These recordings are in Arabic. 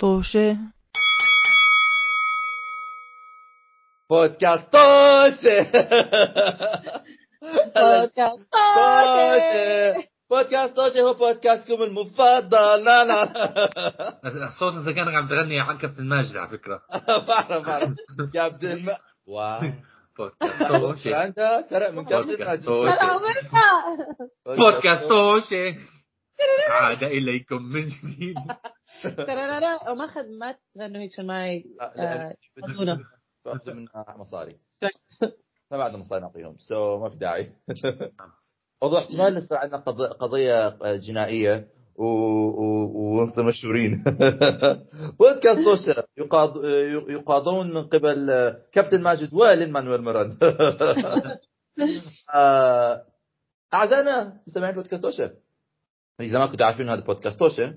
طوشة بودكاست طوشة بودكاست طوشة بودكاست طوشة هو بودكاستكم المفضل لا لا صوت اذا كانك عم تغني عن كابتن ماجد على فكرة. بعرف بعرف كابتن. واو. بودكاست طوشة انت سرق من كابتن بودكاست ماجد طوشة. بودكاست طوشة عاد إليكم من جديد. ترى وما أخذ ما تغنوا هيك عشان ما ي- آه، منها مصاري. ما بعد مصاري نعطيهم سو ما في داعي. موضوع احتمال يصير عندنا قض- قضية جنائية و... و... ونصير مشهورين. بودكاست توشة يقاض... يقاضون من قبل كابتن ماجد ولين مانويل مراد آه، أعزائنا مستمعين بودكاست توشة إذا ما كنتوا عارفين هذا بودكاست توشة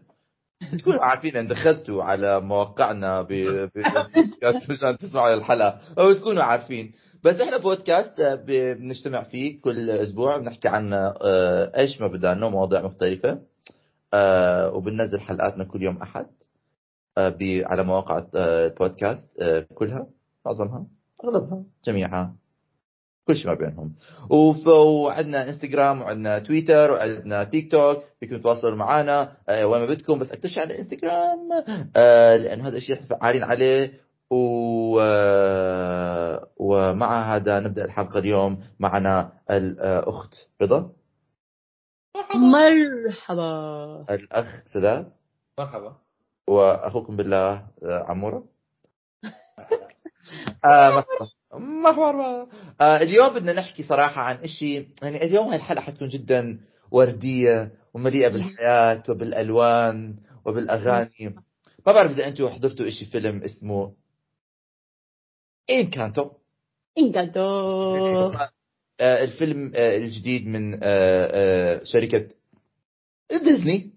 تكونوا عارفين ان دخلتوا على مواقعنا بودكاست مشان تسمعوا الحلقة. أو تكونوا عارفين. بس إحنا بودكاست آه، بنجتمع فيه كل أسبوع بنحكي عن آه، إيش ما بدنا مواضيع مختلفة. آه، وبننزل حلقاتنا كل يوم أحد على مواقع البودكاست كلها معظمها أغلبها جميعها. كل شيء ما بينهم. وعندنا انستغرام وعندنا تويتر وعندنا تيك توك فيكم تتواصلوا معنا آه، وين ما بدكم بس أكتر شيء على الانستغرام آه، لأنه هذا الشيء إحنا فعالين عليه. و... آه، ومع هذا نبدأ الحلقة اليوم. معنا الأخت رضا. مرحبا. الأخ سداد. مرحبا. وأخوكم بالله عمورة. آه مرحبا. مرحبا آه اليوم بدنا نحكي صراحة عن إشي يعني اليوم هاي الحلقة حتكون جدا وردية ومليئة بالحياة وبالألوان وبالأغاني. ما بعرف إذا أنتم حضرتوا إشي فيلم اسمه إنكانتو. إنكانتو. آه الفيلم آه الجديد من آه آه شركة ديزني.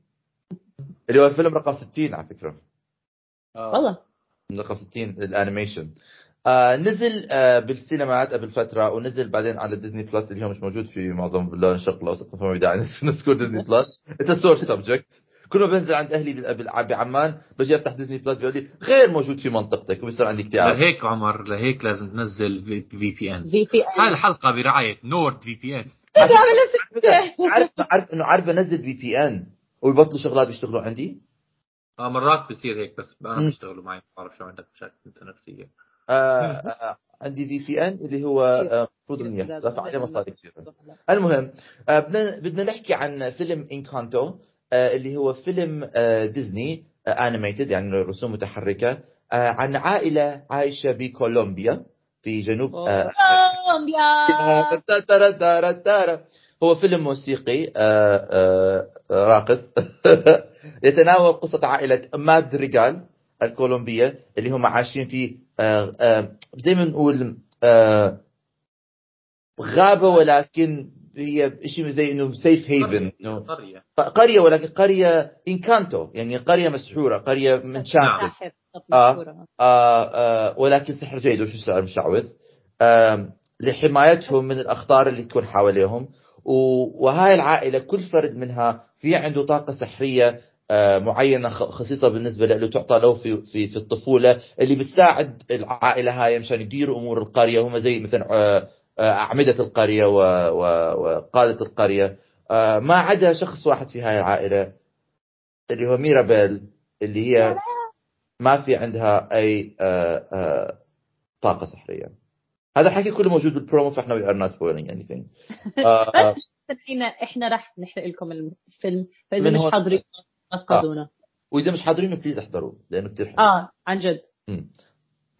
اللي هو الفيلم رقم 60 على فكرة. والله. رقم 60 ال animation. آه نزل آه بالسينمات قبل فترة ونزل بعدين على ديزني بلس اللي هو مش موجود في معظم بلاد الشرق الاوسط فما بداعي نذكر ديزني بلس it's a sore subject كل ما بنزل عند أهلي بعمان بجي أفتح ديزني بلس بيقول لي غير موجود في منطقتك وبصير عندي اكتئاب لهيك عمر لهيك لازم تنزل VPN VP هاي N الحلقة برعاية نورد VPN. عارف عارف انه عارف انزل VPN ويبطلوا شغلات بيشتغلوا عندي؟ آه مرات بصير هيك بس. أنا بيشتغلوا معي ما بعرف شو عندك مشاكل انت نفسية. عندي VPN اللي هو آه، المفروض منيح دافع عليه مصاري كثير المهم آه، بدنا بدنا نحكي عن فيلم انكانتو آه، اللي هو فيلم آه، ديزني animated يعني رسوم متحركة آه، عن عائلة عايشة بكولومبيا في جنوب آه، كولومبيا. هو فيلم موسيقي آه، آه، آه، راقص. يتناول قصة عائلة مادريغال الكولومبية اللي هم عايشين في آه، آه، زي ما نقول آه، غابة ولكن هي شيء زي إنه سيف هيفن قرية قرية ولكن قرية انكانتو يعني قرية مسحورة قرية من. ساحر آه. آه آه ولكن سحر جيد وشو سحر مشعوذ آه لحمايتهم من الأخطار اللي تكون حواليهم و- وهاي العائلة كل فرد منها في عنده طاقة سحرية آه معينة خ- خصيصة بالنسبة له تعطى له في, في, في الطفولة اللي بتساعد العائلة هاي مشان يديروا أمور القرية. هم زي مثلا آه آه أعمدة القرية و- و- وقادة القرية. آه ما عدا شخص واحد في هاي العائلة اللي هو ميرابيل اللي هي ما في عندها أي طاقة سحرية. هذا الحكي كله موجود بالبرومو فإحنا we are not spoiling anything إحنا راح نحرق لكم الفيلم فإذا مش. حاضرين ما تفقدونا وإذا مش حاضرين please احضروا لأنه كثير حلو. آه عن جد.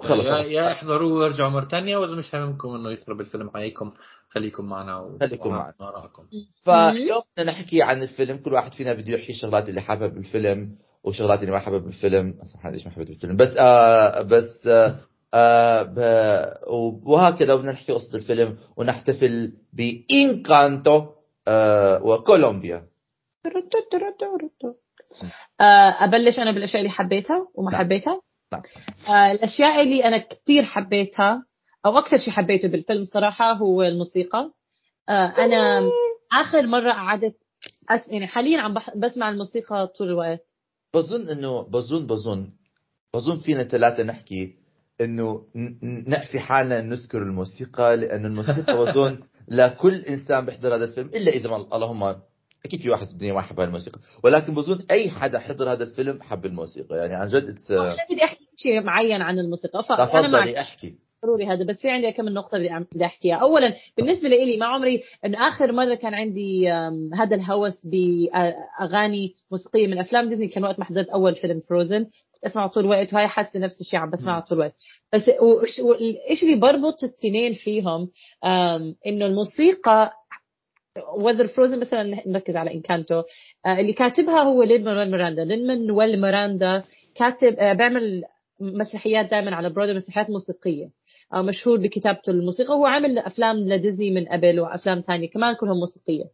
خلص يا, يا احضروا وارجعوا مرة ثانية وإذا مش هاممكم إنه يخرب الفيلم عليكم خليكم معنا و... خليكم معنا. وراءكم. فاليوم بدنا نحكي عن الفيلم كل واحد فينا بده يحكي الشغلات اللي حابها بالفيلم وشغلات اللي ما حابها بالفيلم سبحان ليش ما حبيت بالفيلم بس آه بس آه آه ب- وهكذا بدنا نحكي قصة الفيلم ونحتفل بإنكانتو آه وكولومبيا. آه، أبلش أنا بالأشياء اللي حبيتها وما نعم. حبيتها. آه، الأشياء اللي أنا كثير حبيتها أو أكثر شيء حبيته بالفيلم صراحة هو الموسيقى. آه، أنا آخر مرة قعدت أس... يعني حاليا عم بح... بسمع الموسيقى طول الوقت. بظن إنه بظن بظن بظن فينا ثلاثة نحكي إنه نعفي حالنا نذكر الموسيقى لأنه الموسيقى بظن لكل إنسان بيحضر هذا الفيلم إلا إذا ما اللهم أكيد في واحد في الدنيا ما حب هالموسيقى ولكن بظن أي حدا حضر هذا الفيلم حب الموسيقى. يعني عن جد it's- أنا بدي أحكي شيء معين عن الموسيقى. فانا معك. احكي. ضروري هذا بس في عندي كم نقطة بدي أحكيها. أولا بالنسبة لي ما عمري إنه آخر مرة كان عندي هذا الهوس بأغاني موسيقية من أفلام ديزني كان وقت ما حضرت أول فيلم فروزن كنت أسمعه طول الوقت وهي حاسة نفس الشيء عم بسمعه طول الوقت. بس وإيش- اللي بربط الاثنين فيهم إنه الموسيقى وذر فروزن مثلا نركز على انكانتو آه، اللي كاتبها هو لين مانويل ميراندا لين مانويل ميراندا كاتب آه، بيعمل مسرحيات دائما على برودواي مسرحيات موسيقية. آه، مشهور بكتابته الموسيقى. هو عامل أفلام لديزني من قبل وأفلام ثانية كمان كلهم موسيقية.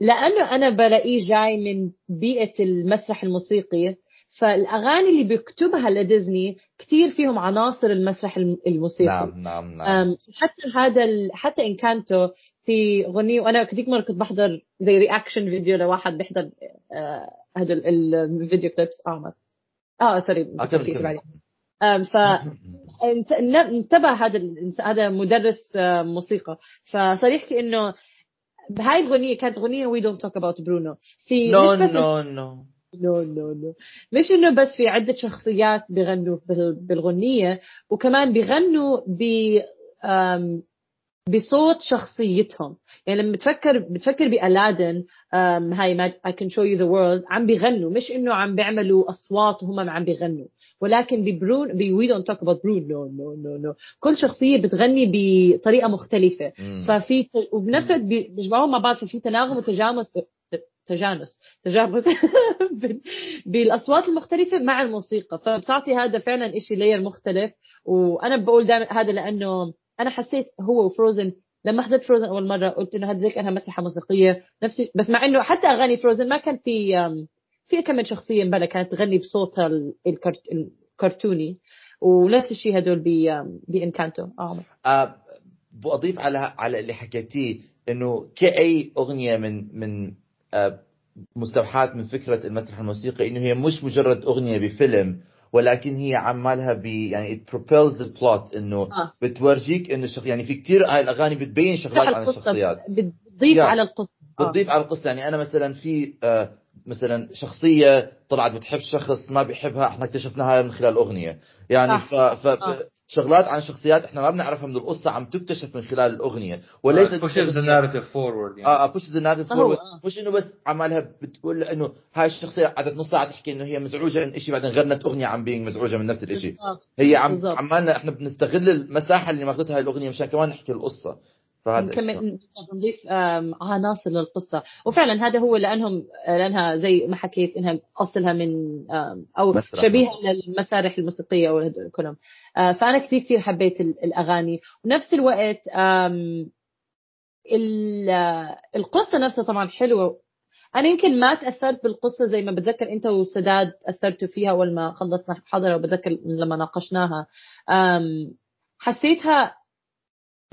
لأنه أنا بلاقيه جاي من بيئة المسرح الموسيقي فالأغاني اللي بيكتبها لديزني كثير فيهم عناصر المسرح الم- الموسيقي. نعم نعم نعم. حتى هذا. حتى انكانتو في غنية وأنا كذيك مرة كنت بحضر زي reaction video لواحد بيحضر آه، ال- ال video clips. آه آه sorry آه،. بعدين. أم، ف انتبه هذا هذا مدرس آه، موسيقى. فصار يحكي انه بهاي الغنية كانت غنية We Don't Talk About Bruno في no no no no no no مش إنه بس في عدة شخصيات بيغنوا بال- بالغنيه وكمان بيغنوا ب بصوت شخصيتهم. يعني لما بتفكر بتفكر بألادن هاي I can show you the world عم بيغنوا. مش إنه عم بيعملوا أصوات وهم عم بيغنوا. ولكن ببرون ب we don't talk about برون no no no no. كل شخصية بتغني بطريقة مختلفة. مم. ففي وبنفس الوقت بي- بيجمعوهم مع بعض ففي تناغم وتجانس تجانس. تجانس بال- بالأصوات المختلفة مع الموسيقى. فبتعطي هذا فعلا إشي layer مختلف. وأنا بقول دائما هذا لأنه أنا حسيت هو وفروزن لما حضرت فروزن أول مرة قلت إنه هذا زي كأنها مسرحة موسيقية. نفسي بس مع إنه حتى أغاني فروزن ما كان في في كم من شخصية مبلا كانت تغني بصوتها ال- الكرت- الكرتوني. ونفس الشيء هدول بانكانتو آه آه، بضيف على على اللي حكيتيه إنه كأي أغنية من من آه، مستوحاة من فكرة المسرح الموسيقي إنه هي مش مجرد أغنية بفيلم. ولكن هي عمالها ب يعني it propels the plot إنه آه. بتورجيك إنه الشخ... يعني في كتير هاي الأغاني بتبين شغلات عن الشخصيات بتضيف يا. على القصة آه. بتضيف على القصة يعني أنا مثلا في آه، مثلا شخصية طلعت بتحب شخص ما بيحبها إحنا اكتشفناها من خلال أغنية يعني ف, صح. ف... آه. شغلات عن شخصيات إحنا ما بنعرفها من القصة عم تكتشف من خلال الأغنية وليس pushes the narrative forward يعني آه push the narrative forward. مش إنه بس عمالها بتقول له إنه هاي الشخصية قعدت نص ساعة تحكي إنه هي مزعوجة من شيء بعدين غنت أغنية عن being مزعوجة من نفس الشيء. هي عم. عمالنا إحنا بنستغل المساحة اللي ماخذتها هاي الأغنية مشان كمان نحكي القصة كمان نضيف عناصر للقصة. وفعلا هذا هو لأنهم لأنها زي ما حكيت إنها أصلها من أو مسرح. شبيهة للمسارح الموسيقية وهدول كلهم آه، فأنا كثير كثير حبيت ال- الأغاني. ونفس الوقت آه، القصة نفسها طبعا حلوة. أنا يمكن ما تأثرت بالقصة زي ما بتذكر أنت وسداد أثرتوا فيها أول ما خلصنا حضرة وبتذكر لما ناقشناها. حسيتها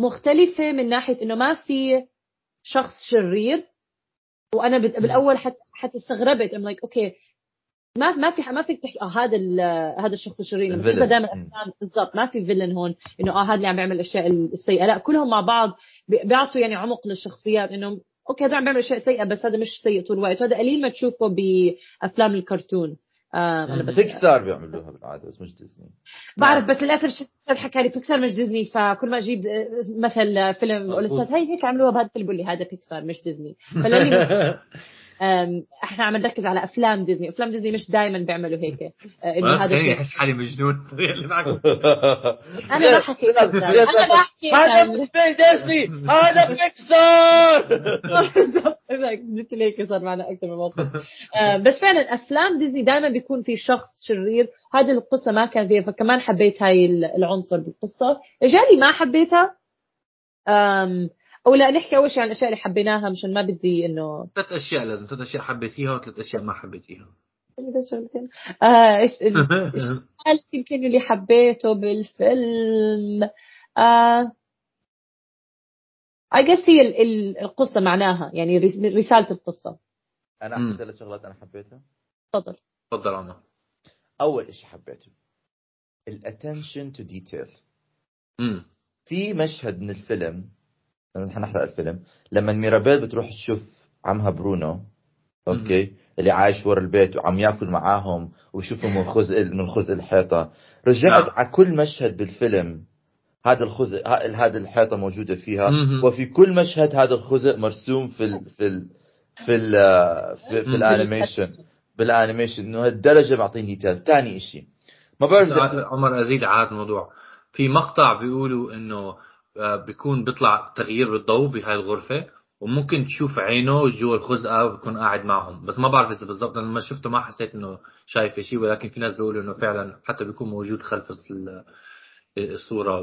مختلفة من ناحية إنه ما في شخص شرير. وأنا بالأول حتى حتى استغربت I'm like أوكي ما ما في ما فيك تحكي آه هذا هذا الشخص الشرير. تشوفها دائما مم. أفلام بالضبط ما في فيلن هون. إنه آه هذا اللي عم بيعمل الاشياء السيئة. لا كلهم مع بعض بي- بيعطوا يعني عمق للشخصيات. إنه okay هذا عم بيعمل أشياء سيئة بس هذا مش سيء طول الوقت. وهذا قليل ما تشوفه بأفلام الكرتون. أنا بس بيكسار بيعملوها بالعاده بس مش ديزني. بعرف بس للأسف الشيء حكى لي بيكسار مش ديزني فكل ما أجيب آه، مثل فيلم أقول هي هيك عملوها بهذا الفيلم بقول لي هذا بيكسار مش ديزني. فلأني إحنا عم نركز على أفلام ديزني. أفلام ديزني مش دائما بيعملوا هيك. آه، إنه هذا خليني شيء. أحس حالي مجنون. اللي معك أنا ما حكيت. أنا ما حكيت هذا. مش ديزني هذا بيكسار بالضبط مثل هيك صار معنا أكثر من موقف. آه، بس فعلا أفلام ديزني دائما بيكون في شخص شرير. هذه القصة ما كان فيها فكمان حبيت هاي العنصر بالقصة. إجالي ما حبيتها. أم أو لا نحكي أول شيء عن الأشياء اللي حبيناها مشان ما بدي إنه ثلاث أشياء لازم ثلاث أشياء حبيتيها وثلاث أشياء ما حبيتيها. شغلتين آه، إيش يمكن اللي حبيته بالفيلم؟ آه I guess هي ال- ال- القصة معناها يعني رس- رسالة القصة. أنا مم. احكي ثلاث شغلات أنا حبيتها. تفضل. تفضل عمر. أول اشي حبيته؟ ال attention to detail امم في مشهد من الفيلم نحن نحرق الفيلم. لما ميرابيل بتروح تشوف عمها برونو okay اللي عايش ورا البيت وعم ياكل معاهم ويشوفوا من خزق من خزق الحيطة. رجعت نعم. على كل مشهد بالفيلم هذا الخزق هذا الحيطة موجودة فيها. وفي كل مشهد هذا الخزق مرسوم في ال في ال في ال في, في. ال animation. بال animation إنه هالدرجة معطين details ثاني شيء ما بعرف عمر أزيد على هذا الموضوع في مقطع بيقولوا إنه بيكون بيطلع تغيير بالضوء بهاي الغرفة وممكن تشوف عينه جوا الخزقة وبيكون قاعد معهم. بس ما بعرف إذا بالضبط لما شفته ما حسيت إنه شايف شيء ولكن في ناس بيقولوا إنه فعلا حتى بيكون موجود خلف ال- الصورة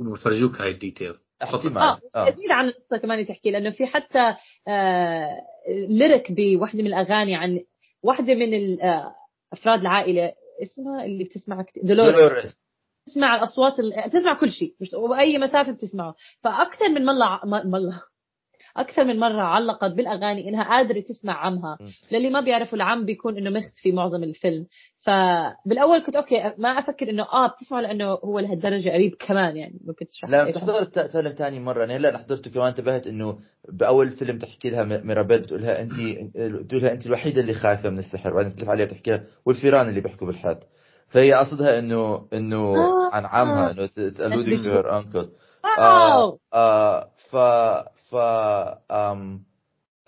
وبفرجوك هاي الديتيل. احتمال آه آه. يزيد عن القصة كمان تحكي لأنه في حتى آه ليرك بوحدة من الأغاني عن واحدة من آه، أفراد العائلة. اسمها اللي كتير؟ دولوريس دولوريس. تسمع الاصوات ال... تسمع كل شيء مش... وأي مسافة بتسمعه. فأكثر من مرة مرة أكثر من مرة علقت بالأغاني إنها قادرة تسمع عمها. للي ما بيعرفوا العم بيكون إنه مختفي معظم الفيلم. فبالأول كنت okay ما أفكر إنه آه بتسمعه لأنه هو لهالدرجة قريب كمان يعني ممكن تشرح لما لي. بتحضر الفيلم ثاني مرة. أنا هلا حضرته كمان انتبهت إنه بأول فيلم تحكي لها ميرابيل بتقول لها انت بتقول لها انت الوحيدة اللي خايفة من السحر وبعدين بتلف عليها بتحكي لها والفيران اللي بيحكوا بالحيط فهي قصدها إنه إنه آه. عن عمها إنه alluding to her uncle. wow آه ف ف آم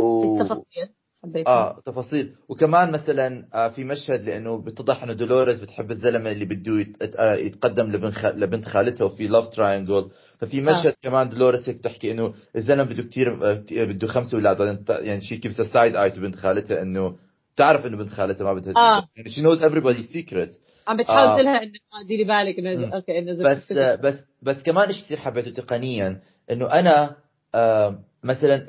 و- التفاصيل. حبيت آه تفاصيل. وكمان مثلا آه في مشهد لأنه بتضح إنه دولوريس بتحب الزلمة اللي بده يت- آه، يتقدم لبنت خ... لبنت خالتها وفي love triangle ففي مشهد آه. كمان دولوريس هيك بتحكي إنه الزلمة بده كثير بده خمسه أولاد. بعدين يعني she gives side eye بنت خالتها إنه بتعرف إنه بنت خالتها ما بدها آه. يعني she knows everybody's secrets عم بتحاول آه. لها إنه ديري بالك إنه. okay إنه بس بس بس كمان شيء كثير حبيته تقنيا إنه أنا آه، مثلا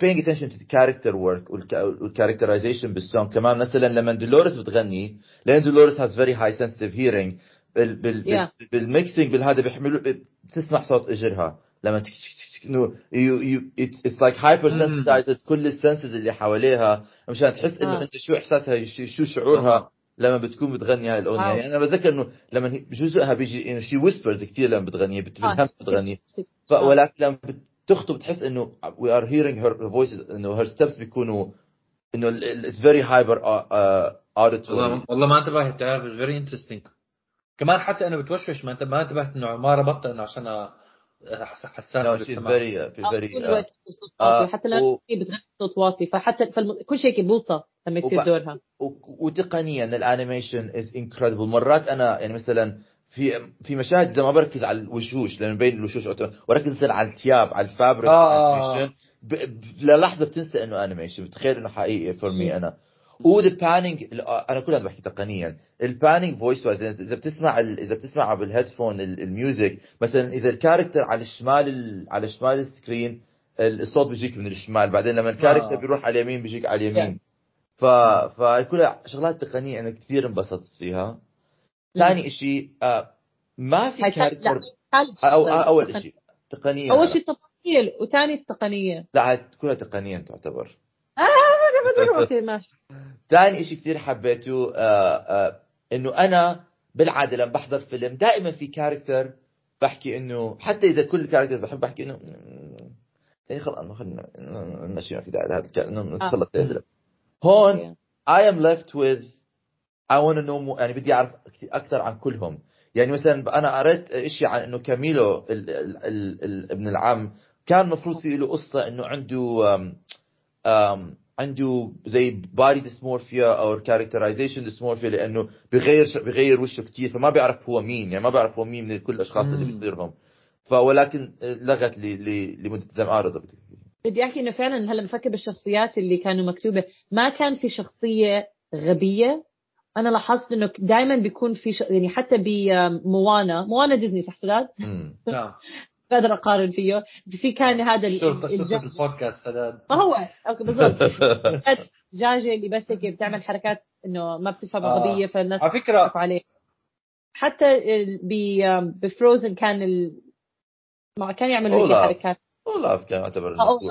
paying attention to the character work وال characterization بال song كمان مثلا لما دولوريس بتغني لأن دولوريس has very high sensitive hearing بال بال Yeah. بال بال mixing بالهذا بيحملوا بتسمع صوت إجرها لما تك- تك- تك- you it's, it's like hyper sensitizes كل ال senses اللي حواليها مشان تحس إنه آه. أنت شو إحساسها شو شعورها لما بتكون بتغني هاي الأغنية wow. يعني أنا بتذكر إنه لما جزءها بيجي إنه she whispers كثير لما بتغني بت- آه. بالهم بتغني آه. ولكن لما بتخطب بتحس إنه we are hearing her voices إنه her steps بيكونوا إنه hyper uh, uh, auditory والله والله ما انتبهت تعرف it's very interesting كمان حتى أنا بتوشوش ما انت ما انتبهت إنه ما ربطت إنه عشان حساس no she's very uh, آه، very uh, صوت آه، حتى لما و- هي بتغني صوت واطي فحتى فالم... كل شيء هيك بوطى لما يصير وب- دورها. و- وتقنيا ال animation is incredible مرات أنا يعني مثلا في في مشاهد اذا ما بركز على الوشوش لأنه بين الوشوش واركز مثلا على الثياب على ال fabric آه. animation، ب- ب- للحظه بتنسى إنه animation بتخيل إنه حقيقي for me أنا. و the panning أنا كلها بحكي تقنيا ال panning voice wise اذا بتسمع اذا بتسمع بال headphone ال- ال music مثلا اذا ال character على الشمال ال- على شمال ال screen ال- الصوت بيجيك من الشمال بعدين لما ال character آه. بيروح على اليمين بيجيك على اليمين ف فكلها شغلات تقنيه أنا كثير انبسطت فيها ثاني شيء آه، ما في character أو. اول شيء تقنيا اول شيء التفاصيل وثاني التقنيه لا كلها تقنيا تعتبر okay ماشي ثاني شيء كثير حبيته آه آه إنه أنا بالعادة لما بحضر فيلم دائما في character بحكي إنه حتى إذا كل character بحب بحكي إنه يعني خلص خلينا نمشي ما في داعي لهذا الكلام نتخلص هذا هون I am left with I want to know more يعني بدي أعرف أكثر عن كلهم. يعني مثلا أنا قريت شيء عن إنه كاميلو ال ال ال ال ابن العم كان مفروض في له قصة إنه عنده أم أم عنده زي body dysmorphia أو characterization dysmorphia لأنه بغير ش- بغير وشه كثير فما بيعرف هو مين يعني ما بيعرف هو مين من كل الأشخاص اللي. بيصيرهم. فولكن لغت لي لمدة زي ما قرأت بدي أحكي إنه فعلا هلأ بفكر بالشخصيات اللي كانوا مكتوبة. ما كان في شخصية غبية. أنا لاحظت إنه دائما بيكون في ش... يعني حتى بموانا موانا. ديزني صح سداد؟ بقدر أقارن فيه في كان هذا الج- شرطه البودكاست سداد ما هو أوكي بالضبط دجاجه اللي بس هيك بتعمل حركات إنه ما بتفهم آه. غبيه فالناس على فكره عليه حتى بفروزن كان ال... ما كان يعملوا هيك. حركات اولاف كان.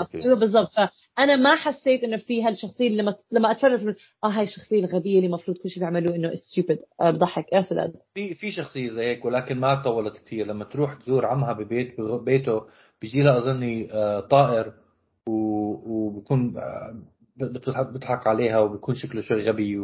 okay. أيوه بالضبط فأنا ما حسيت إنه في هالشخصية اللي لما لما أتفرج بقول، آه هاي الشخصية الغبية اللي المفروض كل شيء بيعملوه إنه stupid بضحك يا سلام في في شخصية زي هيك ولكن ما طولت كثير لما تروح تزور عمها ببيت ببيته بيجي لها أظني آه، طائر و- وبكون آه، بتضحك عليها وبيكون شكله شوي غبي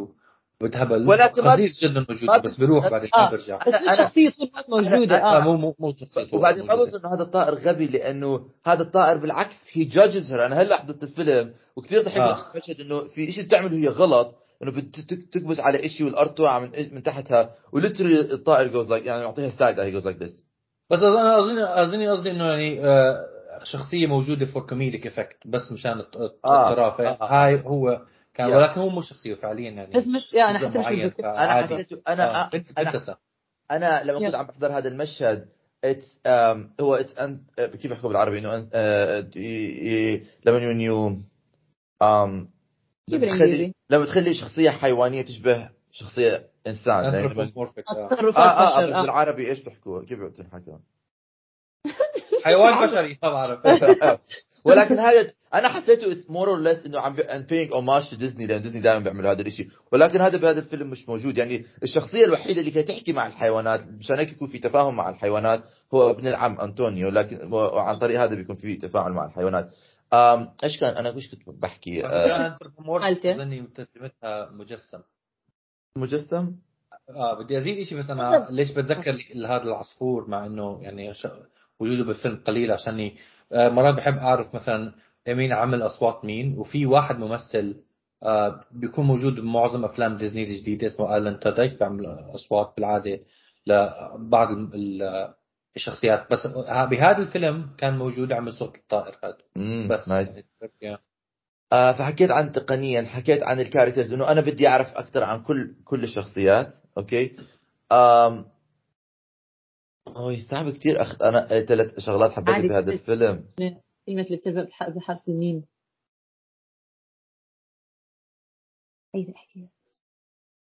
وبتهبل ولكن خزيز جدا موجود بس بيروح بعدين آه. بيرجع بس مش أنا- شخصيه طول الوقت موجودة أنا- آه، آه مو مو مو شخصيته وبعدين ما. بظن إنه هذا الطائر غبي لأنه هذا الطائر بالعكس he judges her أنا هلأ حضرت الفيلم وكثير ضحكت آه. في المشهد إنه في شيء بتعمله هي غلط إنه بتكبس على شيء والأرض توقع من من تحتها و literally الطائر goes like يعني يعطيها side eye he goes like this بس أنا اظن أظن قصدي إنه يعني آه، شخصية موجودة for comedic effect بس مشان آه. الطرافة آه. هاي هو كان Yeah. ولكن هو مو شخصية فعليا يعني. بس مش يعني حتى مش متذكر أنا فعادي. حسيت أنا آه، أنا أنا لما كنت Yeah. عم بحضر هذا المشهد it's um, هو it's an كيف يحكوا بالعربي إنه آه، ي- لما you um, كيف لما؟ تخلي لما تخلي شخصية حيوانية تشبه شخصية إنسان. يعني آه. آه آه بشر بس آه بالعربي إيش بيحكوا؟ كيف بتنحكى حيوان بشري ما بعرف. ولكن هذا أنا حسيته it's more or less إنه عم paying homage to ديزني لأن ديزني دائما بيعملوا هذا الشيء ولكن هذا بهذا الفيلم مش موجود. يعني الشخصية الوحيدة اللي فيها تحكي مع الحيوانات مشان هيك يكون في تفاهم مع الحيوانات هو ابن العم أنطونيو. لكن وعن طريق هذا بيكون في تفاعل مع الحيوانات. أم إيش كان؟ أنا إيش كنت بحكي؟ أه. أظني ترجمتها مجسم. مجسم؟ آه بدي أزيد شيء بس أنا ليش بتذكر هذا العصفور مع إنه يعني وجوده بالفيلم قليل عشاني آه، مرات بحب أعرف مثلا مين عمل أصوات مين وفي واحد ممثل آه، بيكون موجود بمعظم أفلام ديزني الجديدة اسمه ألان تاديك بيعمل أصوات بالعادة لبعض ال- ال- الشخصيات. بس بهذا الفيلم كان موجود عمل صوت الطائر هذا. بس. nice آه فحكيت عن تقنيا حكيت عن ال characters إنه أنا بدي أعرف أكثر عن كل كل الشخصيات okay؟ امم اوه صعب كثير أخ... أنا ثلاث شغلات حبيتها. بهذا الفيلم. كلمه اللي بتبدا بح- بحرف الميم. عايزه أحكيها.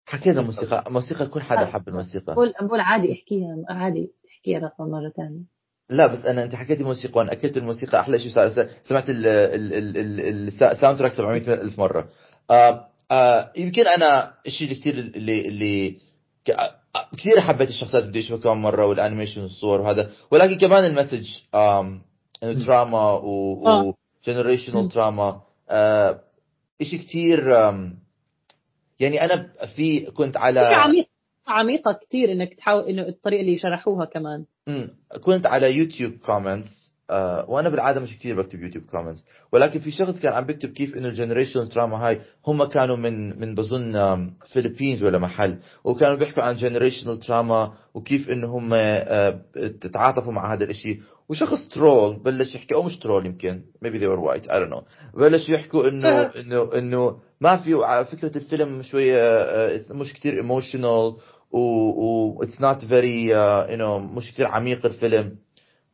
حكينا موسيقى موسيقى كل حدا حب الموسيقى. بقول بقول عادي احكيها عادي احكيها رقم مرة ثانية. لا بس أنا أنت حكيتي موسيقى وأنا أكدت الموسيقى أحلى شيء صار سمعت ال ال ال ال ال soundtrack 700 ألف مرة. آه آه يمكن أنا الشيء اللي كثير اللي اللي ك- آه، كثير حبيت الشخصيات بدي اشوفها كمان مرة وال animation والصور وهذا. ولكن كمان ال message um trauma و, آه. و generational. trauma شيء كثير يعني أنا في كنت على شيء عميق عميقة كثير إنك تحاول إنه الطريقة اللي شرحوها كمان مم. كنت على يوتيوب comments آه وأنا بالعادة مش كثير بكتب يوتيوب comments ولكن في شخص كان عم بيكتب كيف إنه ال generation trauma هاي هم كانوا من من بظن فيلبينز ولا محل وكانوا بيحكوا عن generational trauma وكيف إنه هم آه تتعاطفوا مع هذا الإشي وشخص troll بلش يحكي أو مش troll يمكن maybe they were white I don't know. بلش يحكوا إنه إنه إنه ما في فكرة الفيلم شوية آه، مش كثير emotional و very uh, you know مش كثير عميق الفيلم.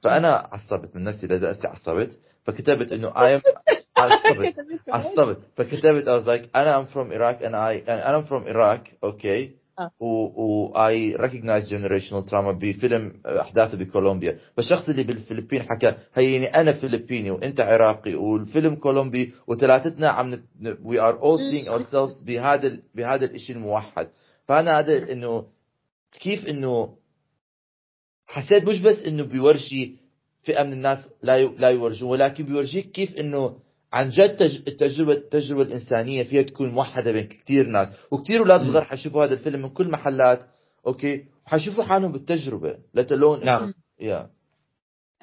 فأنا عصبت من نفسي لذا عصبت. فكتبت إنه I am عصبت عصبت. فكتبت I was like أنا I'm from Iraq and I أنا I'm from Iraq okay. آه. و, I recognize generational trauma بفيلم أحداثه بكولومبيا فالشخص اللي بالفلبين حكى هيني أنا فلبيني وأنت عراقي والفيلم كولومبي وثلاثتنا عم نت... we are all seeing ourselves بهذا. بهذا الشيء الموحد فأنا هذا إنه كيف إنه حسيت مش بس إنه بيورجي فئة من الناس لا. لا يورجون ولكن بيورجيك كيف إنه عن جد تج... التجربة التجربة الإنسانية فيها تكون موحدة بين كثير ناس. وكثير أولاد مم. صغار حيشوفوا هذا الفيلم من كل محلات okay؟ وحيشوفوا حالهم بالتجربة. لتلون نعم. yeah.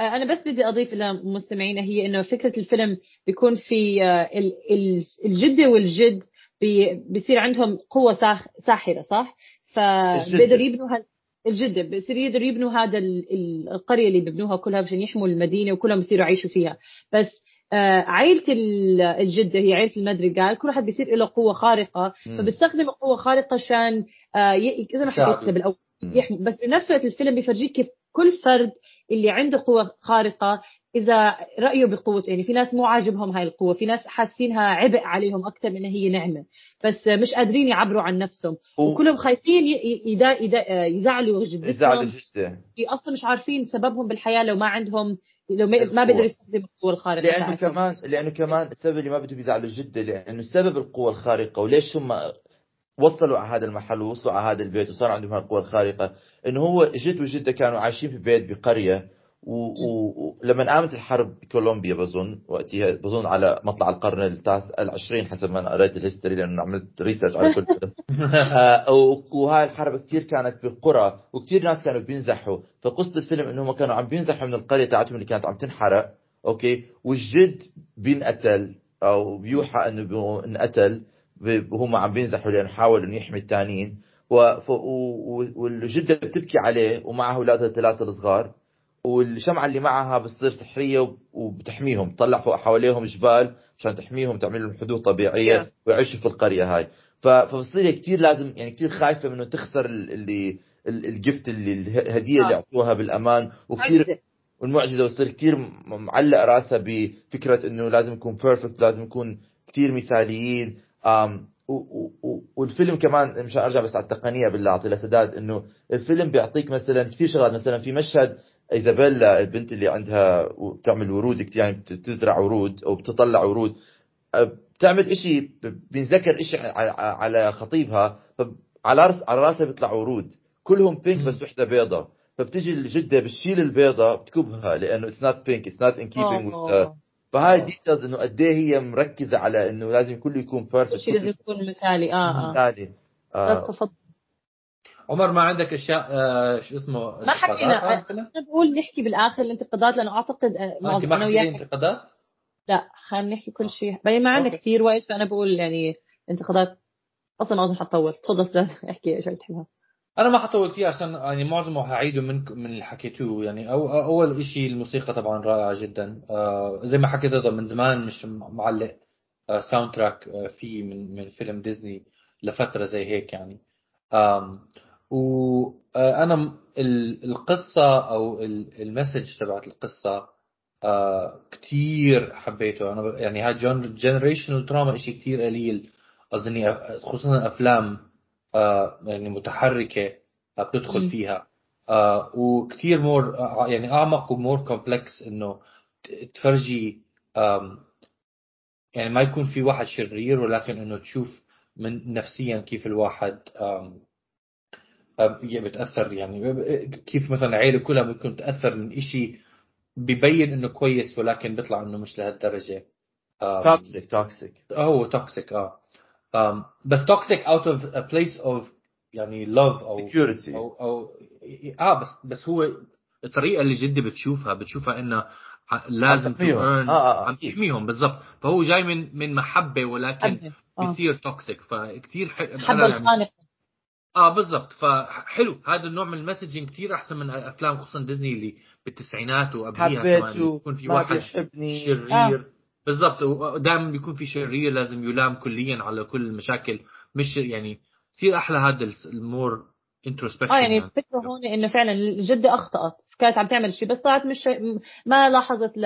أنا بس بدي أضيف لمستمعينا هي إنه فكرة الفيلم بيكون في ال- ال- الجدة والجد بي- بيصير عندهم قوة ساحرة صح؟ فبيقدروا يبنوا هال الجدة بصير يقدروا يبنوا هذا ال- ال- القرية اللي بيبنوها كلها عشان يحموا المدينة وكلهم بيصيروا يعيشوا فيها. بس آه، عائلة ال- الجدة هي عائلة المدريغال كل واحد بيصير له قوة خارقة مم. فبيستخدم القوة خارقة عشان آه، ي- زي ما. حكيت بالاول. يحمي بس بنفس الوقت الفيلم بيفرجيك كيف كل فرد اللي عنده قوة خارقة إذا رأيه بقوته يعني في ناس مو عاجبهم هاي القوة في ناس حاسينها عبء عليهم أكثر من هي نعمة بس مش قادرين يعبروا عن نفسهم و- وكلهم خايفين يدا يدا يزعلوا يزعلوا جدتهم جدا في أصلا مش عارفين سببهم بالحياة لو ما عندهم لو ما- القوة. بيقدر يستخدم القوة الخارقة تاعته. كمان لأنه كمان السبب اللي ما بدهم يزعلوا جده لأنه سبب القوة الخارقة وليش هم وصلوا على هذا المحل ووصلوا على هذا البيت وصار عندهم هالقوة الخارقة إنه هو جد وجدة كانوا عايشين في بيت بقرية ولما قامت الحرب بكولومبيا بظن وقتها بظن على مطلع القرن التاسع العشرين حسب ما أنا قريت ال history لأنه عملت research على كل آه، وهاي الحرب كتير كانت بالقرى وكتير ناس كانوا بينزحوا. فقصة الفيلم إنه هم كانوا عم بينزحوا من القرية تاعتهم اللي كانت عم تنحرق أوكي؟ والجد بينقتل أو بيوحى إنه انقتل وهم عم بينزحوا لأنه حاول إنه يحمي التانيين. و- ف- و- و- والجدة بتبكي عليه ومعها اولادها الثلاثة الصغار. والشمعة اللي معها بتصير سحرية وب- وبتحميهم تطلع فوق حواليهم جبال عشان تحميهم تعمل لهم حدود طبيعية. ويعيشوا في القرية هاي ف- فبصير هي كثير لازم يعني كثير خايفة منه تخسر ال- اللي ال- الجفت اللي الهدية اللي آه. أعطوها بالأمان وكثير معجزة. والمعجزة وتصير كثير معلق راسها بفكرة إنه لازم نكون بيرفكت لازم نكون كثير مثاليين والفيلم كمان مشان أرجع بس على التقنية بالله أعطي لسداد إنه الفيلم بيعطيك مثلا كثير شغلات مثلا في مشهد ايزابيلا البنت اللي عندها بتعمل ورود كتير يعني بت- بتزرع ورود أو بتطلع ورود بتعمل إشي بينذكر إشي على خطيبها على راس على رأسها بيطلع ورود كلهم pink. بس وحدة بيضة فبتجي الجدة بتشيل البيضة بتكبها لأنه it's not pink it's not in keeping. فهاي. details إنه قد إيه هي مركزة على إنه لازم كله يكون perfect شيء لازم يكون مثالي آه آه مثالي آه تفضل عمر ما عندك أشياء آه، شو اسمه ما حكينا. الفيلم؟ أنا بقول نحكي بالآخر الانتقادات لأنه أعتقد آه، آه، أنت معظم ما أنا حكيتي وياك انتقادات؟ لا خلينا نحكي آه. كل شيء بعدين ما عندنا okay. كثير وقت فأنا بقول يعني انتقادات أصلا ما أظن حتطول تفضل احكي إيش بتحبها أنا ما حطول كثير عشان يعني معظمه هعيده من من اللي حكيتوه يعني أو أول شيء الموسيقى طبعا رائعة جدا آه زي ما حكيت هذا من زمان مش معلق آه soundtrack آه فيه من من فيلم ديزني لفترة زي هيك يعني آم وأنا القصة أو ال- ال message تبعت القصة آه كثير حبيته. أنا يعني هاي generational trauma شيء كثير قليل. أظني خصوصا أفلام آه يعني متحركة آه بتدخل. فيها. آه وكثير more آه يعني أعمق و more complex إنه تفرجي يعني ما يكون في واحد شرير ولكن إنه تشوف من نفسيا كيف الواحد بتأثر يعني. كيف مثلا عائله كلها ممكن تاثر من إشي ببين إنه كويس ولكن بيطلع إنه مش لهالدرجة. toxic toxic هو toxic آه. um, بس toxic out of place of يعني love أو security أو أو آه بس بس هو الطريقة اللي جدي بتشوفها بتشوفها إنه لازم. turn آه، آه، عم. تحميهم بالضبط. فهو جاي من من محبة ولكن حبه آه. بيصير toxic فكتير ح... حبة آه بالضبط. فحلو. هذا النوع من ال messaging كثير أحسن من افلام خصوصا ديزني اللي بالتسعينات وقبليها كمان حبيته يكون في واحد بيحبني. شرير. بالضبط. ودائما بيكون في شرير لازم يلام كليا على كل المشاكل. مش يعني كثير أحلى هذا ال more introspection آه يعني الفكرة هون إنه فعلا الجده أخطأت. كانت عم تعمل شيء بس طلعت مش ما لاحظت ل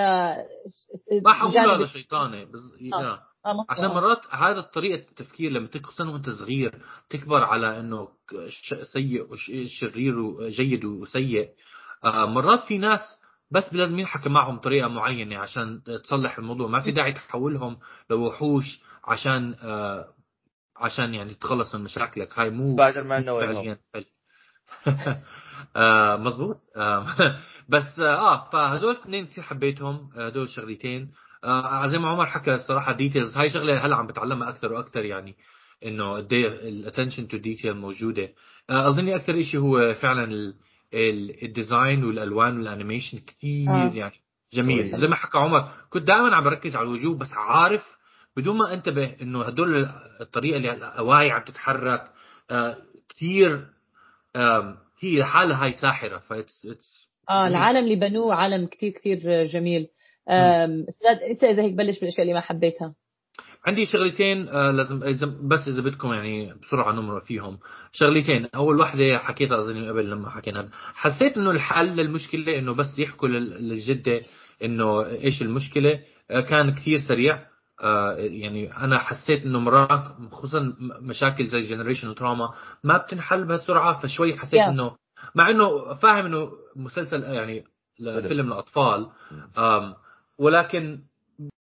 ما حقول جانب- هذا شيطانة. بز... آه. آه. آه، مفهوم. عشان مرات هذا طريقة التفكير لما تكون وانت صغير تكبر على إنه سيء وشرير وجيد وسيء آه مرات في ناس بس لازم ينحكى معهم بطريقة معينة عشان تصلح الموضوع ما في داعي تحولهم لوحوش عشان آه عشان يعني تتخلص من مشاكلك هاي مو سبايدر مان no. آه آه بس آه فهدول اثنين كثير حبيتهم آه، هدول شغلتين آه زي ما عمر حكى الصراحة details هاي شغلة هلأ عم بتعلمها أكثر وأكثر يعني إنه قد إيه ال attention to detail موجودة. آه اظني أكثر شيء هو فعلا ال- ال- ال design والألوان وال animation كثير آه. يعني جميل. زي ما حكى عمر كنت دائما عم بركز على الوجوه بس عارف بدون ما أنتبه إنه هدول الطريقة اللي الاواعي عم تتحرك آه كثير آم، هي لحالها هاي ساحرة. ف it's it's آه العالم اللي بنوه عالم كتير كتير جميل. انت اذا هيك بلش بالأشياء اللي ما حبيتها. عندي شغلتين آه لازم إذا بس إذا بدكم يعني بسرعة نمر فيهم. شغلتين أول وحدة حكيتها اظني قبل لما حكينا. حسيت إنه الحل للمشكلة إنه بس يحكوا لل- للجدة إنه إيش المشكلة آه كان كثير سريع. آه يعني أنا حسيت إنه مرات خصوصا مشاكل زي جنريشن تراما ما بتنحل بهالسرعة فشوي حسيت Yeah. انه مع إنه فاهم إنه مسلسل يعني لفيلم الاطفال ولكن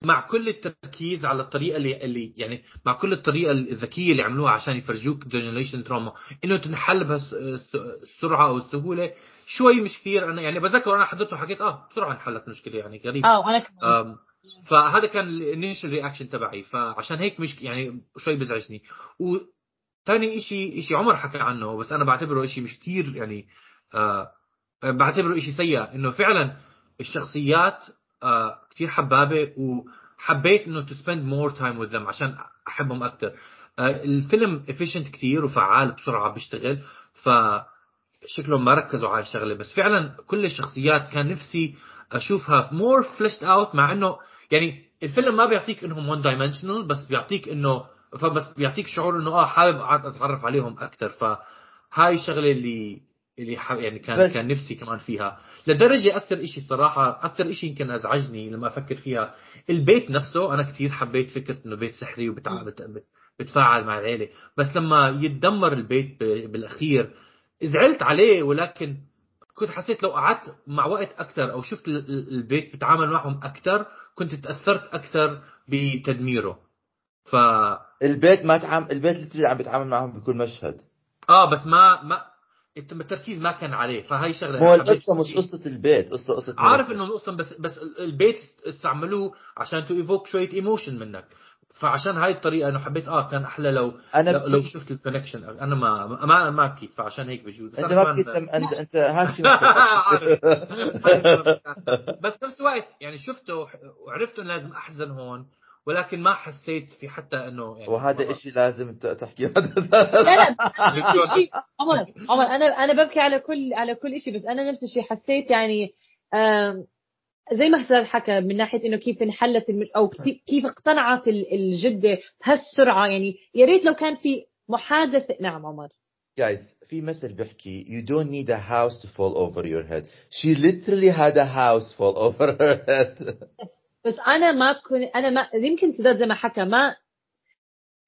مع كل التركيز على الطريقة اللي اللي يعني مع كل الطريقة الذكية اللي عملوها عشان يفرجوك generation trauma إنه تنحل بهالسرعه أو السهولة شوي مش كثير. أنا يعني بذكر أنا حضرته حكيت آه بسرعة انحلت مشكلة يعني غريب آه وأنا كمان. فهذا كان ال initial reaction تبعي. فعشان هيك مش يعني شوي بزعجني. وثاني شيء شيء عمر حكى عنه بس أنا بعتبره شيء مش كثير يعني آه بعتبره شيء سيء إنه فعلا الشخصيات كثير حبابة وحبيت إنه to spend more time with them عشان أحبهم أكثر آه الفيلم efficient كثير وفعال بسرعة بيشتغل ف شكلهم ما ركزوا على الشغلة. بس فعلا كل الشخصيات كان نفسي أشوفها more fleshed out مع إنه يعني الفيلم ما بيعطيك إنهم وان دايمنشنال بس بيعطيك إنه فبس بيعطيك شعور إنه آه حابب أتعرف عليهم أكثر فهاي الشغلة اللي اللي يعني كان بس. كان نفسي كمان فيها. لدرجة أكثر شيء صراحة أكثر شيء يمكن أزعجني لما أفكر فيها البيت نفسه أنا كثير حبيت فكرة إنه بيت سحري وبتفاعل مع العيلة. بس لما يتدمر البيت بالأخير زعلت عليه ولكن كنت حسيت لو قعدت مع وقت أكثر أو شفت البيت بتعامل معهم أكثر كنت تأثرت أكثر بتدميره. ف البيت ما تعامل البيت اللي عم بيتعامل معهم بكل مشهد. آه بس ما ما التركيز ما كان عليه فهي شغلة هو القصة مش قصة البيت قصه قصة عارف إنه القصة بس بس البيت استعملوه عشان to evoke شوية emotion منك. فعشان هاي الطريقة إنه حبيت آه كان أحلى لو أنا لو, لو شفت ال connection أنا ما ما ما بكيت فعشان هيك بجوز. أنت ما بكيت انت أنت بس نفس الوقت يعني شفته وعرفت إنه لازم أحزن هون. ولكن ما حسيت في حتى إنه يعني وهذا الشيء لازم تحكي لا لا عمر عمر أنا أنا ببكي على كل على كل شيء بس أنا نفس الشيء حسيت يعني زي ما حسن حكى من ناحية إنه كيف انحلت أو كيف اقتنعت الجدة بهالسرعة يعني يا ريت لو كان في محادثة نعم عمر. Guys في مثل بيحكي you don't need a house to fall over your head. She literally had a house fall over her head. بس أنا ما كنت أنا ما يمكن سداد زي ما حكى ما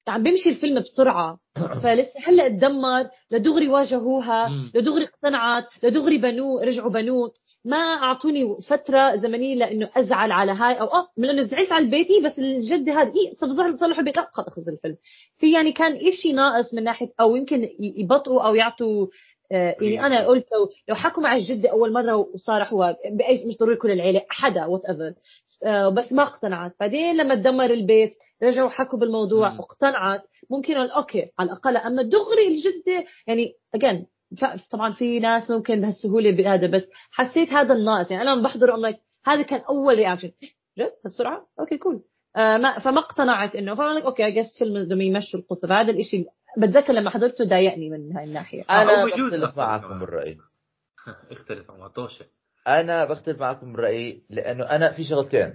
عم بيمشي الفيلم بسرعة. فلسه هلأ تدمر لدغري واجهوها لدغري اقتنعت لدغري بنوه رجعوا بنوه. ما أعطوني فترة زمنية لإنه أزعل على هاي أو آه من انه زعلت على البيت بس الجد هذا اي طب صلحوا البيت. لا خلص الفيلم. في يعني كان إشي ناقص من ناحية أو يمكن يبطئوا أو يعطوا آه يعني أنا قلت لو لو حكوا مع الجده أول مرة وصارحوا مش ضروري كل العيلة حدا whatever بس ما اقتنعت. بعدين لما تدمر البيت رجعوا حكوا بالموضوع واقتنعت ممكن okay على الأقل أما دغري الجدة يعني again طبعا في ناس ممكن بهالسهولة بهذا بس حسيت هذا الناقص. يعني أنا لما بحضر ام هذا كان أول reaction جد؟ بهالسرعه okay cool آه ما فما اقتنعت إنه فانا okay I guess فيلم بدهم يمشوا القصة. فهذا الشيء بتذكر لما حضرته ضايقني من هاي الناحية. أنا بختلف معكم بالرأي. اختلف مع طوشة. أنا بختلف معكم بالراي لأنه أنا في شغلتين.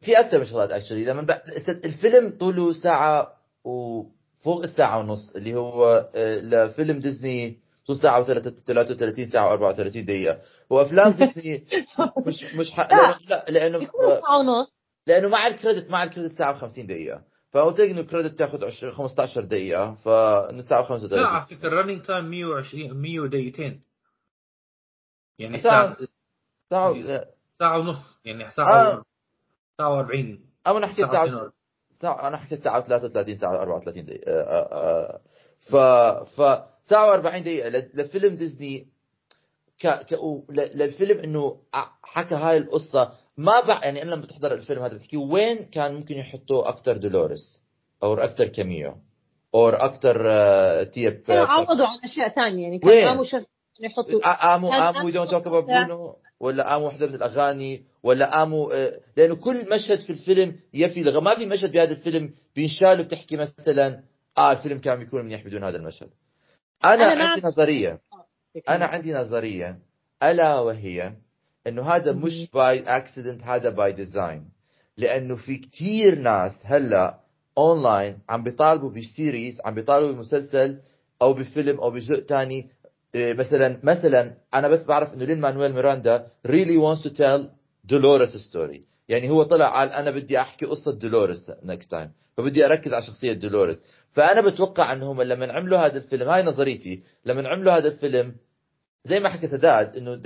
في أكثر من شغلات actually لما ب... الفيلم طوله ساعة وفوق الساعة ونص اللي هو آه، لفيلم ديزني طول ساعة و33 ساعة و34 دقيقة. وأفلام ديزني مش مش حق لأنه لا لأنه ساعة ونص. لأنه مع ال credit مع ال credit ساعة و50 دقيقة. فقلت لك إنه ال credit تاخذ 15 دقيقة. فإنه ساعة و35 لا على فكرة ال running time 120 100 ودقيقتين. يعني ساعة ساعة ساعة ونص يعني ساعة آه. ساعة و40 أنا نحكي ساعة ساعة أنا حكيت ساعة 33 ساعة 34 دقيقة. آه آه آه. ف ف ساعة و40 دقيقة. لفيلم ديزني ك... ك... للفيلم إنه حكى هاي القصة. ما بع... يعني أنا لما تحضر الفيلم هذا بحكي وين كان ممكن يحطوا أكثر دولوريس؟ أو أكثر كاميو؟ أو أكثر تيب عوضوا عن أشياء ثانية يعني كان قاموا شغل يحطوا قاموا قاموا وي دونت توك اباوت برونو ولا قاموا وحدة من الأغاني ولا قاموا لأنه كل مشهد في الفيلم يفي لغة ما في مشهد بهذا الفيلم بينشال بتحكي مثلا آه الفيلم كان بيكون منيح بدون هذا المشهد. أنا, أنا عندي نظرية. آه، أنا عندي نظرية. ألا وهي إنه هذا مش by accident هذا by design لأنه في كتير ناس هلأ اونلاين عم بيطالبوا ب series عم بيطالبوا بمسلسل أو بفيلم أو بجزء ثاني إيه، مثلا مثلا أنا بس بعرف إنه لين مانويل ميراندا really wants to tell Dolores story. يعني هو طلع قال أنا بدي أحكي قصة دولوريس next time فبدي أركز على شخصية دولوريس فأنا بتوقع انهم لما عملوا هذا الفيلم هاي نظريتي لما عملوا هذا الفيلم زي ما حكى سداد إنه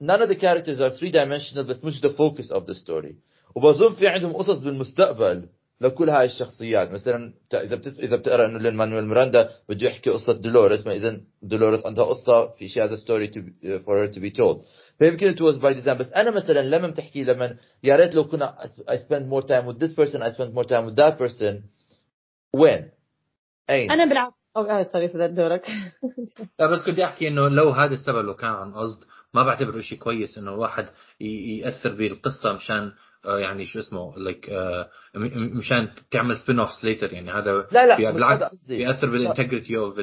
none of the characters are three dimensional بس مش the focus of the story. وبظن في عندهم قصص بالمستقبل. لكل هاي الشخصيات. مثلا إذا بتس... إذا بتقرأ إنه لين مانويل ميراندا بده يحكي قصة دولوريس ما اذا دولوريس عندها قصة في شي هذا story for her to be told. فيمكن it was by design. بس أنا مثلا لما بتحكي لما يا ريت لو كنا I spend more time with this person I spend more time with that person. وين؟ أين؟ أنا بالعكس oh sorry سداد دورك. لا بس كنت أحكي إنه لو هذا السبب لو كان عن قصد ما بعتبره شيء كويس إنه الواحد ي- يأثر بالقصة مشان يعني شو اسمه like مشان تعمل spin-off later يعني هذا لا لا بالعكس بيأثر بال integrity of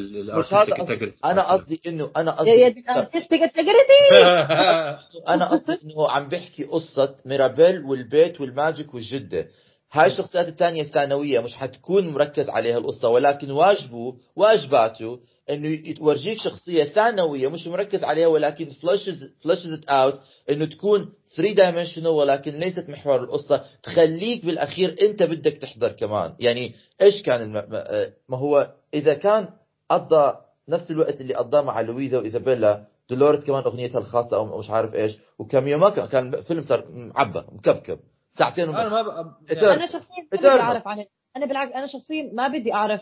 هذا قصدي. أنا قصدي إنه أنا يا قصدي artistic integrity أنا قصدي إنه عم بحكي قصة ميرابيل والبيت وال magic والجدة. هاي الشخصيات الثانية الثانوية مش حتكون مركز عليها القصة ولكن واجبه واجباته إنه يورجيك شخصية ثانوية مش مركز عليها ولكن fleshes it out إنه تكون 3 dimensional ولكن ليست محور القصة. تخليك بالأخير أنت بدك تحضر كمان. يعني إيش كان الم... ما- ما هو إذا كان قضى نفس الوقت اللي قضاه مع لويزا وإيزابيلا دولوريس كمان أغنيتها الخاصة أو مش عارف إيش وكاميلو ما كان فيلم صار معبى مكبكب. ساعتين أنا ونص. ما بق... إتر- يعني أنا شخصيا ما بدي. أعرف عن أنا بالعكس أنا شخصيا ما بدي أعرف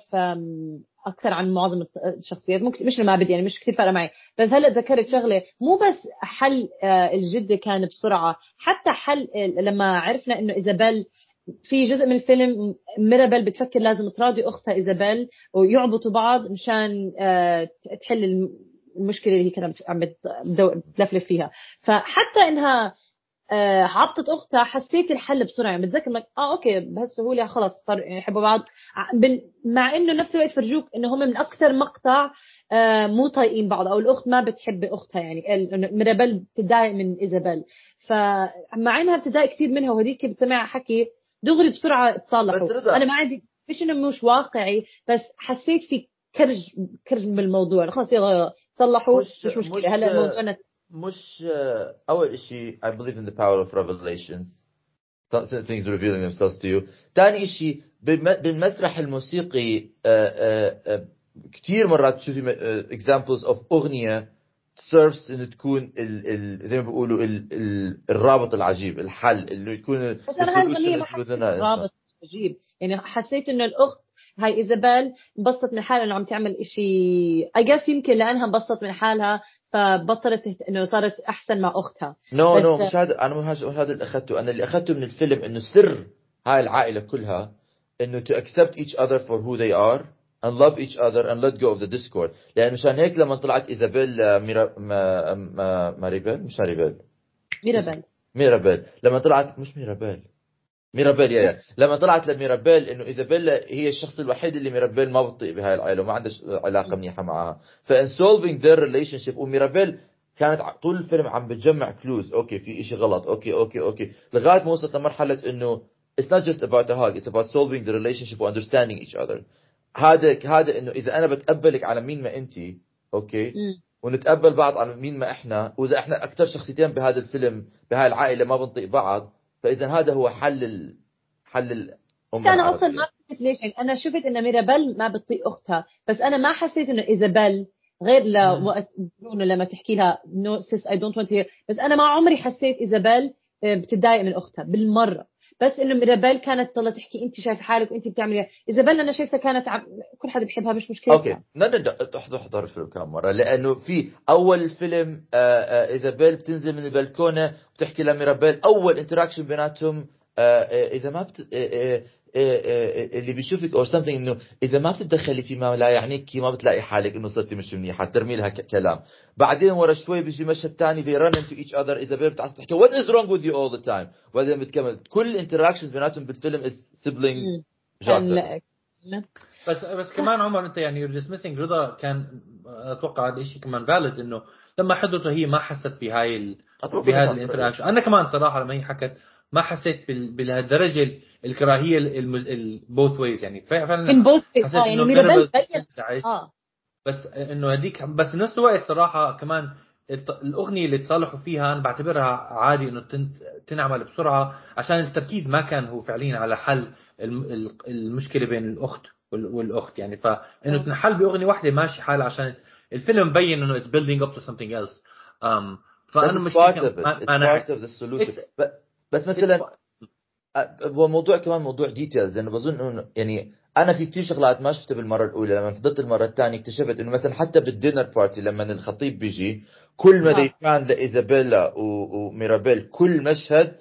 أكثر عن معظم الشخصيات. مو كت- مش ما بدي يعني مش كثير فارقه معي. بس هلأ ذكرت شغلة مو بس حل آه، الجده كان بسرعة حتى حل ال- لما عرفنا إنه إيزابيل في جزء من الفيلم ميرابيل بتفكر لازم تراضي أختها إيزابيل ويعبطوا بعض مشان آه، تحل الم- المشكلة اللي هي كانت عم بتلفلف فيها. فحتى إنها آه، عبطت أختها حسيت الحل بسرعة يعني بتذكر إنك آه okay بهالسهوله خلص صار يحبوا بعض. مع إنه نفس الوقت فرجوك إنه هم من أكثر مقطع آه، مو طايقين بعض أو الأخت ما بتحب أختها يعني ميرابيل بتتضايق من إيزابيل. فمع إنها بتضايق كثير منها وهذيك بتسمعها حكي دغري بسرعة تصالحوا. أنا ما عندي مش إنه مش واقعي بس حسيت في كرج كرج بالموضوع خلص يلا صلحوا مش- مش, مشكلة. مش- هلا الموضوع نت- مش آه، أول شيء I believe in the power of revelations. Th- things revealing themselves to you. ثاني شيء بالم- بالمسرح الموسيقي آه، آه، كثير مرات آه، examples of أغنية serves إنه تكون ال ال زي ما بيقولوا ال ال الرابط العجيب الحل إنه يكون بس أنا هاي الsolution الأغنية ما is حسيت within us. رابط عجيب يعني حسيت إنه الاخت هاي إيزابيل انبسطت من حالها إنه عم تعمل إشي. I guess يمكن لأنها انبسطت من حالها فبطلت. إنه صارت أحسن مع أختها. no بس- no مش هذا أنا مش هذا- اللي أخذته. أنا اللي أخذته من الفيلم إنه سر هاي العائلة كلها إنه to accept each other for who they are and love each other and let go of the discord. لأنه مشان هيك لما طلعت إيزابيل آه، ميرا ما ما ماريبيل؟ مش ماريبيل. ميرابيل. ميرابيل. لما طلعت مش ميرابيل. ميرابيل yeah yeah. لما طلعت لميرابيل إنه ايزابيلا هي الشخص الوحيد اللي ميرابيل ما بتطيق بهاي العائلة وما عندها علاقة منيحة معها. فإن solving their relationship وميرابيل كانت طول الفيلم عم بتجمع clues okay في إشي غلط. okay okay okay. لغاية ما وصلت لمرحلة إنه it's not just about a hug it's about solving the relationship و understanding each other. هذا هذا إنه إذا أنا بتقبلك على مين ما أنت okay. ونتقبل بعض على مين ما إحنا. وإذا إحنا أكثر شخصيتين بهذا الفيلم بهاي العائلة ما بنطيق بعض فإذا هذا هو حل ال... حل الامه أنا أصلا. ما فهمت ليش يعني أنا شفت إن ميرابيل ما بتطيق أختها بس أنا ما حسيت إنه إيزابيل غير لوقت برونو لما تحكي لها no sis I don't wanna hear بس أنا ما عمري حسيت إيزابيل آه، بتتضايق من أختها بالمرة بس إنه ميرابيل كانت تضل تحكي أنت شايفة حالك وأنت بتعملي إيزابيل أنا شايفتها كانت عم... كل حدا بيحبها مش مشكلتها okay. نرجع تحضر احضر الفيلم كم مرة. لأنه في أول فيلم آه، آه، إيزابيل بتنزل من البلكونة بتحكي لميرابيل. أول interaction بيناتهم آه، إذا ما بت... آه، آه، آه، اللي بيشوفك أو something إنه إذا ما بتتدخلي فيما لا يعنيك ما بتلاقي حالك إنه صرتي مش منيحة. ترمي لها ك- كلام بعدين ورا شوي بيجي مشهد ثاني they run into each other. ايزابيل بتعرف تحكي what is wrong with you all the time وبعدين بتكمل. كل ال interactions بيناتهم بالفيلم is sibling بس بس كمان عمر أنت يعني you're dismissing رضا كان أتوقع هذا الشيء كمان فالid إنه لما حدته هي ما حست بهاي ال... بهذا الانتراكشن أنا كمان صراحة لما هي حكت ما حسيت بال... بهالدرجه الكراهية المز... البوث ويز يعني. فعلا من بوث حسيت آه يعني ميرابيل. آه. بس إنه هديك بس بنفس الوقت صراحة كمان الأغنية اللي تصالحوا فيها أنا بعتبرها عادي إنه تن- تنعمل بسرعة عشان التركيز ما كان هو فعليا على حل الم- ال- المشكلة بين الأخت وال- والأخت يعني. فانه تنحل بأغنية واحدة ماشي حال عشان الفيلم مبين إنه it's building up to something else. um, فأنا مش part of it. ما- It's أنا part of the solution. It's- ب- بس مثلا هو موضوع كمان موضوع details لأنه بظن إنه يعني أنا في كثير شغلات ما شفتها بالمرة الأولى. لما حضرت المرة الثانية اكتشفت إنه مثلا حتى بال dinner party لما الخطيب بيجي كل ما آه. كان لإيزابيلا و- وميرابيل كل مشهد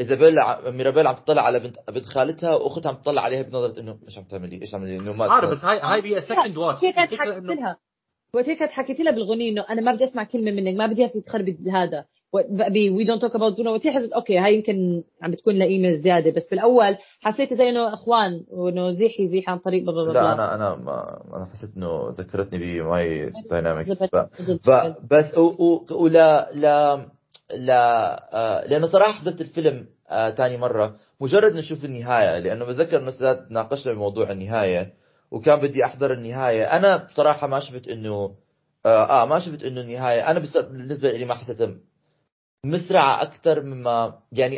إيزابيلا ميرابيل عم تطلع على بنت بنت خالتها وأختها عم تطلع عليها بنظرة إنه إيش عم تعملي؟ إيش عم تعملي؟ إنه ما عارف بس هاي هاي by second watch وقت كانت حكيت لها. وقت كانت حكيت لها بالغنية إنه أنا ما بدي أسمع كلمة منك ما بدي اياك تخربي هذا. we don't talk about Bruno وقتها حسيت أوكي هاي يمكن عم بتكون لها قيمه زيادة بس بالأول حسيت زي إنه إخوان وإنه زيحي زيحي عن طريق بلا لا. أنا أنا ما أنا حسيت إنه ذكرتني ب my dynamics بس ولا لا لا آه لأنه صراحة حضرت الفيلم آه تاني مرة. مجرد نشوف النهاية لأنه بتذكر إنه ناقشنا بموضوع النهاية وكان بدي أحضر النهاية. أنا بصراحة ما شفت إنه آه, آه ما شفت إنه النهاية. أنا بالنسبة لي ما حسيتها مسرعة أكثر مما يعني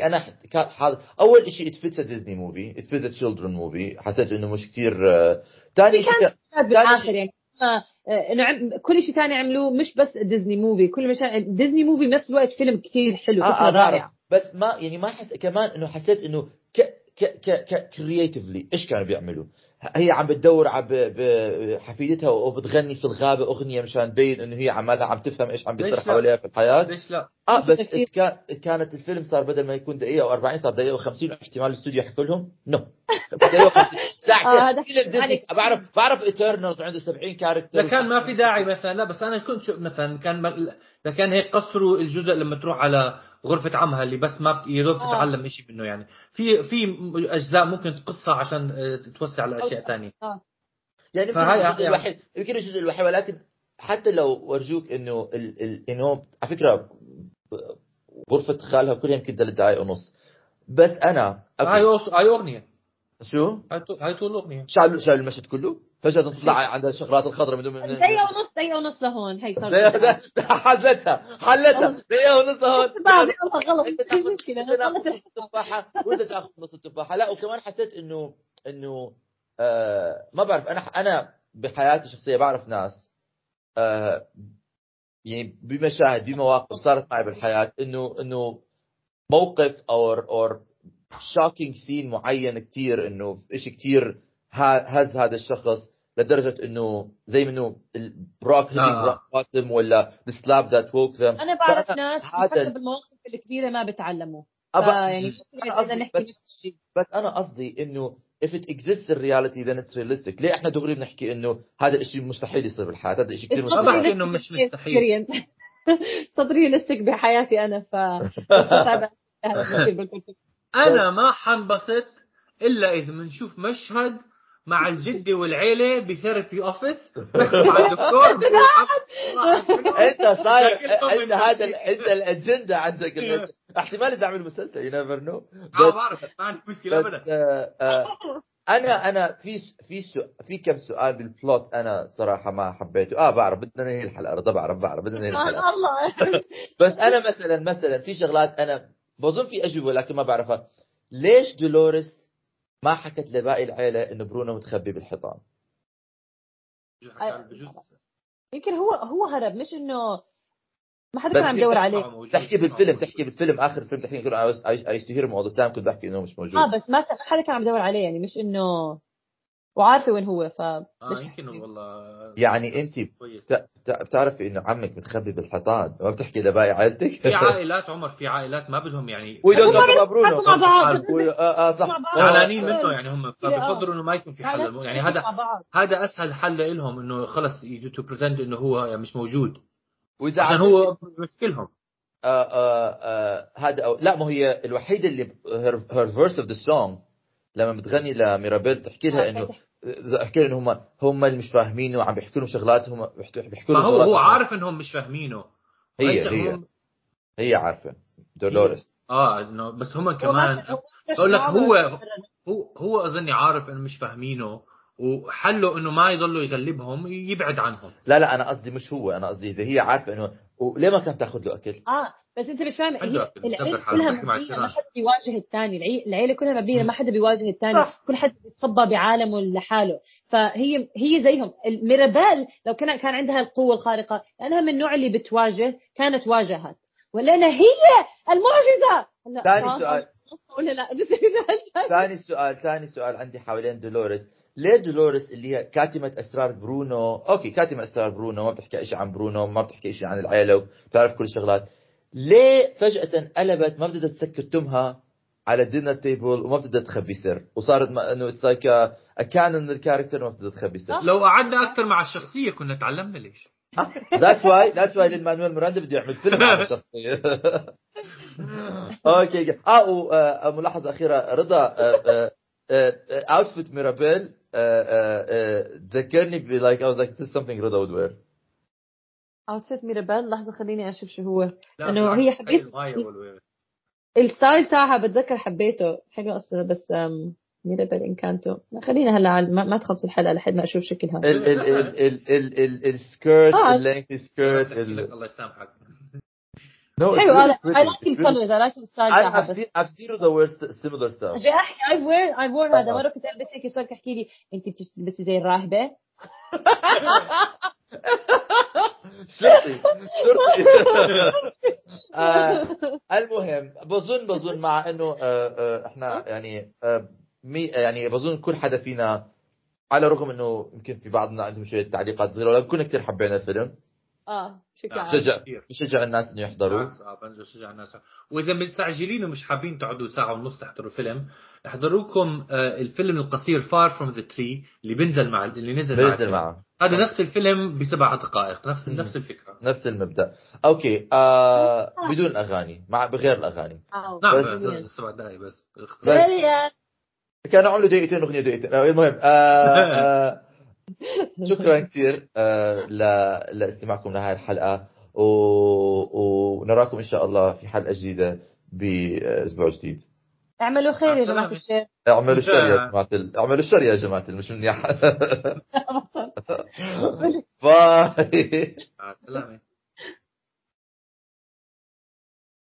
كان حاضر. أول شيء it fits Disney movie it fits children movie حسيت إنه مش كثير آه ثاني شيء بالاخر يعني. آه، آه، إنه عم- كل شيء ثاني عملوه مش بس Disney movie كل مش Disney movie بنفس الوقت فيلم كثير حلو. آه آه رائعه بس ما يعني ما حس كمان إنه حسيت إنه ك ك ك ك creatively إيش كانوا بيعملوا؟ هي عم بتدور على ب- ب- حفيدتها وبتغني في الغابة أغنية مشان تبين إنه هي عمالها عم تفهم إيش عم بيصير؟ حواليها في الحياة ليش لا؟ آه بس. كان كانت الفيلم صار بدل ما يكون دقيقة أو 40 صار دقيقة و50 احتمال الاستوديو يحكوا لهم no دقيقه و50 آه، ساعتين هذا فيلم ديزني. بعرف بعرف Eternals عنده 70 character لكان ما في داعي مثلا لا بس أنا كنت شو مثلا كان ما- لكان هيك قصروا الجزء لما تروح على غرفة عمها اللي بس ما بت- يا دوب آه. تتعلم شيء منه يعني في في أجزاء ممكن تقصها عشان آه، توسع لأشياء ثانية آه. يعني يمكن الجزء يعني- الوحيد يمكن الجزء الوحيد ولكن حتى لو ورجوك إنه ال... ال... إنه على فكرة غرفة خالها كلها يمكن ثلاث دقائق ونص بس أنا هاي. أوس- هاي أغنية شو؟ هاي طو- هاي طول الأغنية شال شال المشهد كله فجأة تطلع عندها الشغلات الخضراء من دون دقيقة ونص دقيقة ونص لهون. هي صار حلتها حلتها. دقيقة ونص هون بعد والله غلط مش مشكلة غلط نص التفاحة. وأنت تأخذ نص التفاحة. لا وكمان حسيت انه إنه آه ما بعرف. أنا أنا بحياتي الشخصية بعرف ناس آه يعني بمشاهد بمواقف صارت معي بالحياة انه إنه موقف أو أو shocking scene معين كتير إنه شيء كتير هز هذا الشخص لدرجة إنه زي منه البروك آه. bottom ولا the slap that woke them. أنا بعرف ناس هذا حتى بالمواقف الكبيرة ما بتعلموا. أبا- يعني أنا إذا نحكي بس- نفس الشيء. بس أنا قصدي إنه if it exists in reality then it's realistic. ليه إحنا دغري بنحكي إنه هذا الشيء مستحيل يصير بالحياة؟ هذا الشيء كثير مستحيل. بحكي إنه مش مستحيل. so realistic بحياتي أنا ف. أنا ما حنبسط إلا إذا بنشوف مشهد مع الجدة والعيلة ب therapy office. مع الدكتور. أنت صاير لكن أنت هذا أنت الأجندة عندك. احتمال إذا اعمل مسلسل you never know آه بعرف. ما عندي مشكلة بس ابدا. آه، آه، أنا أنا في في في كم سؤال بال plot أنا صراحة ما حبيته. آه بعرف. بدنا ننهي الحلقة. رضا بعرف بعرف. بدنا ننهي الحلقة. الله. بس أنا مثلا مثلا في شغلات أنا بظن في أجوبة ولكن ما بعرفها. ليش دولوريس ما حكت لباقي العيله انه برونو متخبي بالحيطان يمكن هو هو هرب مش انه ما حدا كان عم يدور عليه تحكي بالفيلم تحكي بالفيلم اخر الفيلم تحكي يقول I used to hear كنت بحكي انه مش موجود آه بس ما حدا كان عم يدور عليه يعني مش انه وعارفة وين هو ف ليش يمكن؟ والله يعني انت بتعرفي إنه عمك متخبي بالحيطان ما بتحكي لباقي عائلتك في عائلات عمر في عائلات ما بدهم يعني we don't talk Bruno مع بعض. و- آه آه، صح. زعلانين آه. منه يعني هم فبفضلوا إنه ما يكون في حل يعني هذا هذا أسهل حل لهم إنه خلص يجوا to pretend إنه هو يعني مش موجود. وإذا عشان هو بيمثلهم آه آه آه هذا أو لا ما هي الوحيدة اللي her verse of the song لما بتغني لميرابيل بتحكي لها إنه بحكي لها انه هم هم اللي مش فاهمينه وعم بيحكوا لهم شغلات هم بيحكوا لهم هو هو هم- عارف إنهم مش فاهمينه. هي هي. هم- هي عارفة. دولوريس. آه إنه بس هم كمان بقول لك هو هو هو أظني عارف إنه مش فاهمينه وحله إنه ما يضلوا يغلبهم يبعد عنهم. لا لا أنا قصدي مش هو أنا قصدي إذا هي عارفة إنه وليه ما كانت تاخذ له أكل؟ آه بس أنت مش فاهم العيلة كلها مبنية ما. حدا بيواجه الثاني العي- العيلة كلها مبنية. ما حدا بيواجه الثاني صح. كل حدا بيتصبى بعالمه لحاله فهي هي زيهم ميرابيل لو كان كان عندها القوة الخارقة لأنها من النوع اللي بتواجه كانت واجهت ولا أنا هي المعجزة ثاني سؤال ولا لا ثاني سؤال ثاني سؤال عندي حوالين دولوريس ليه دولوريس اللي هي كاتمة أسرار برونو؟ okay كاتمة أسرار برونو ما بتحكي شيء عن برونو ما بتحكي شيء عن العيلة وبتعرف كل الشغلات. ليه فجأة قلبت ما بدها تسكر تمها على ال dinner table وما بدها تخبي سر؟ وصارت إنه it's like كان من ال character ما بدها تخبي سر. لو قعدنا أكثر مع الشخصية كنا تعلمنا ليش. that's why that's why لين مانويل ميراندا بده يعمل فيلم عن الشخصية. okay آه وملاحظه أخيرة رضا outfit ميرابيل ذكرني ب like I was like this is something رضا would wear outfit ميرابيل لحظة خليني أشوف شو هو. لا، إنه بالعكس، هي حبيت- تخيل مايا والوير. الستايل تاعها بتذكر حبيته. حلو أصلا بس أم، ميرابيل انكانتو خلينا هلا ما, ما تخلص الحلقة لحد ما أشوف شكلها. ال ال ال ال ال ال ال skirt. ال lengthy skirt الله يسامحك. حلو أنا I like ال colors I like ال style تاعها I've بس seen I've seen Rhoda wear similar stuff. أجي احكي I've worn I've worn هذا. مره كنت البس هيك صار تحكي لي انت بتلبسي زي الراهبه شرطي شرطي المهم بظن بظن مع إنه آه، آه، إحنا يعني آه، مي يعني بظن كل حدا فينا على الرغم إنه يمكن في بعضنا عندهم شوية تعليقات صغيرة ولكن كلنا كثير حبينا الفيلم. آه نعم. شجع. بشجع الناس إنه يحضروا بالعكس، آه، بنزل شجع الناس وإذا مستعجلين ومش حابين تقعدوا ساعة ونص تحضروا فيلم احضروكم آه، الفيلم القصير Far From the Tree اللي بينزل مع اللي نزل مع بينزل. معه هذا نفس الفيلم بسبع دقائق نفس مم. نفس الفكرة نفس المبدأ أوكي آه بدون أغاني مع بغير الأغاني آه. نعم بس- بس سبع دقائق بس بس-. كانوا عملوا دقيقتين أغنية دقيقتين آه، المهم آه آه شكرا كثير آه لاستماعكم لهذه الحلقة و... ونراكم إن شاء الله في حلقة جديدة بأسبوع جديد. اعملوا خير يا جماعة. الخير اعملوا شر يا جماعة ال... اعملوا شر يا جماعة ال- مش منيح. باي. مع السلامه